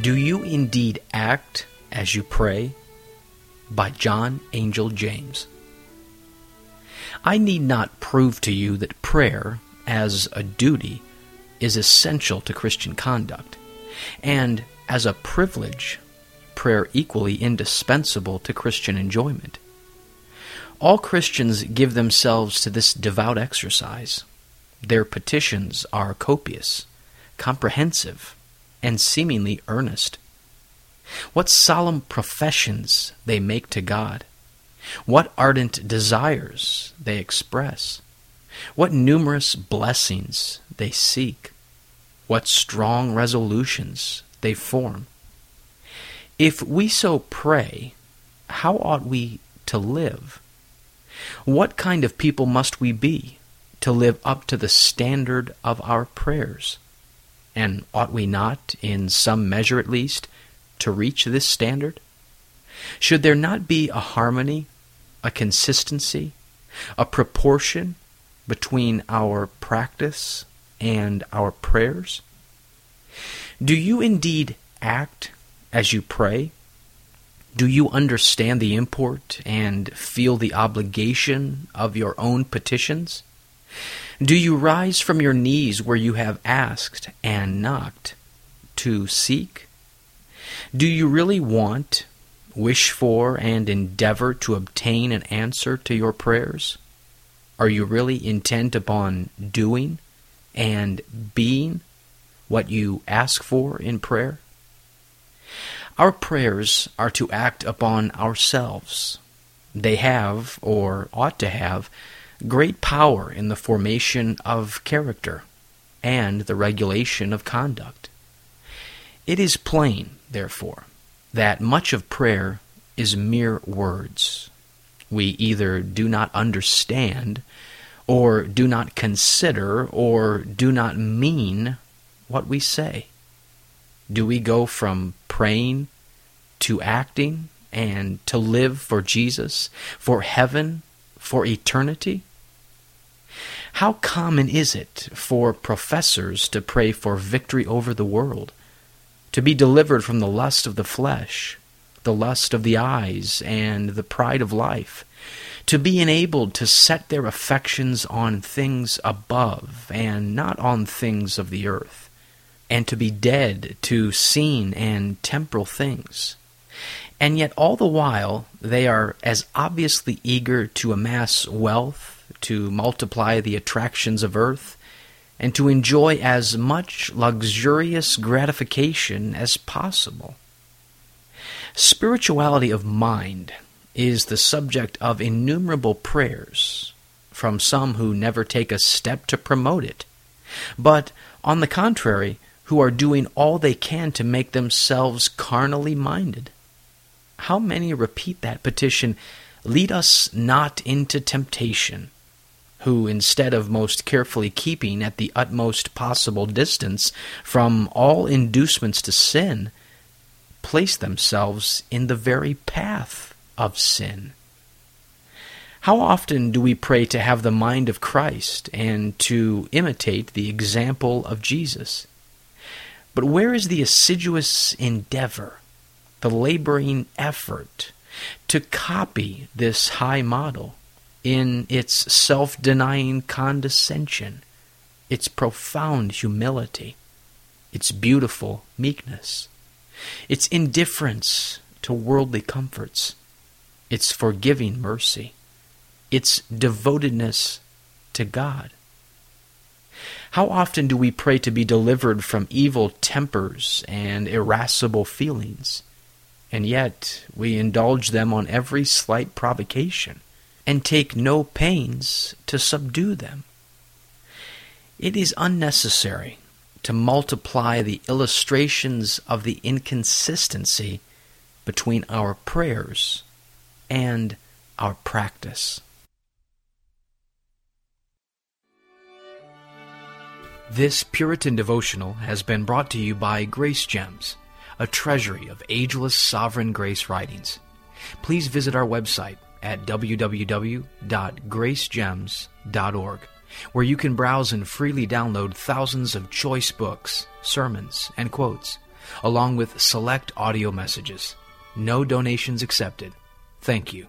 Do You Indeed Act as You Pray? by John Angell James. I need not prove to you that prayer, as a duty, is essential to Christian conduct, and as a privilege, prayer equally indispensable to Christian enjoyment. All Christians give themselves to this devout exercise. Their petitions are copious, comprehensive, and seemingly earnest. What solemn professions they make to God. What ardent desires they express. What numerous blessings they seek. What strong resolutions they form. If we so pray, how ought we to live? What kind of people must we be to live up to the standard of our prayers? And ought we not, in some measure at least, to reach this standard? Should there not be a harmony, a consistency, a proportion between our practice and our prayers? Do you indeed act as you pray? Do you understand the import and feel the obligation of your own petitions? Do you rise from your knees where you have asked and knocked to seek? Do you really want, wish for, and endeavor to obtain an answer to your prayers? Are you really intent upon doing and being what you ask for in prayer? Our prayers are to act upon ourselves. They have, or ought to have, great power in the formation of character and the regulation of conduct. It is plain, therefore, that much of prayer is mere words. We either do not understand, or do not consider, or do not mean what we say. Do we go from praying to acting and to live for Jesus, for heaven, for eternity? How common is it for professors to pray for victory over the world, to be delivered from the lust of the flesh, the lust of the eyes, and the pride of life, to be enabled to set their affections on things above and not on things of the earth, and to be dead to seen and temporal things. And yet, all the while, they are as obviously eager to amass wealth, to multiply the attractions of earth, and to enjoy as much luxurious gratification as possible. Spirituality of mind is the subject of innumerable prayers from some who never take a step to promote it, but, on the contrary, who are doing all they can to make themselves carnally minded. How many repeat that petition, Lead us not into temptation, who, instead of most carefully keeping at the utmost possible distance from all inducements to sin, place themselves in the very path of sin? How often do we pray to have the mind of Christ and to imitate the example of Jesus? But where is the assiduous endeavor, the laboring effort to copy this high model in its self denying condescension, its profound humility, its beautiful meekness, its indifference to worldly comforts, its forgiving mercy, its devotedness to God? How often do we pray to be delivered from evil tempers and irascible feelings? And yet we indulge them on every slight provocation and take no pains to subdue them. It is unnecessary to multiply the illustrations of the inconsistency between our prayers and our practice. This Puritan devotional has been brought to you by Grace Gems, a treasury of ageless sovereign grace writings. Please visit our website at www.gracegems.org, where you can browse and freely download thousands of choice books, sermons, and quotes, along with select audio messages. No donations accepted. Thank you.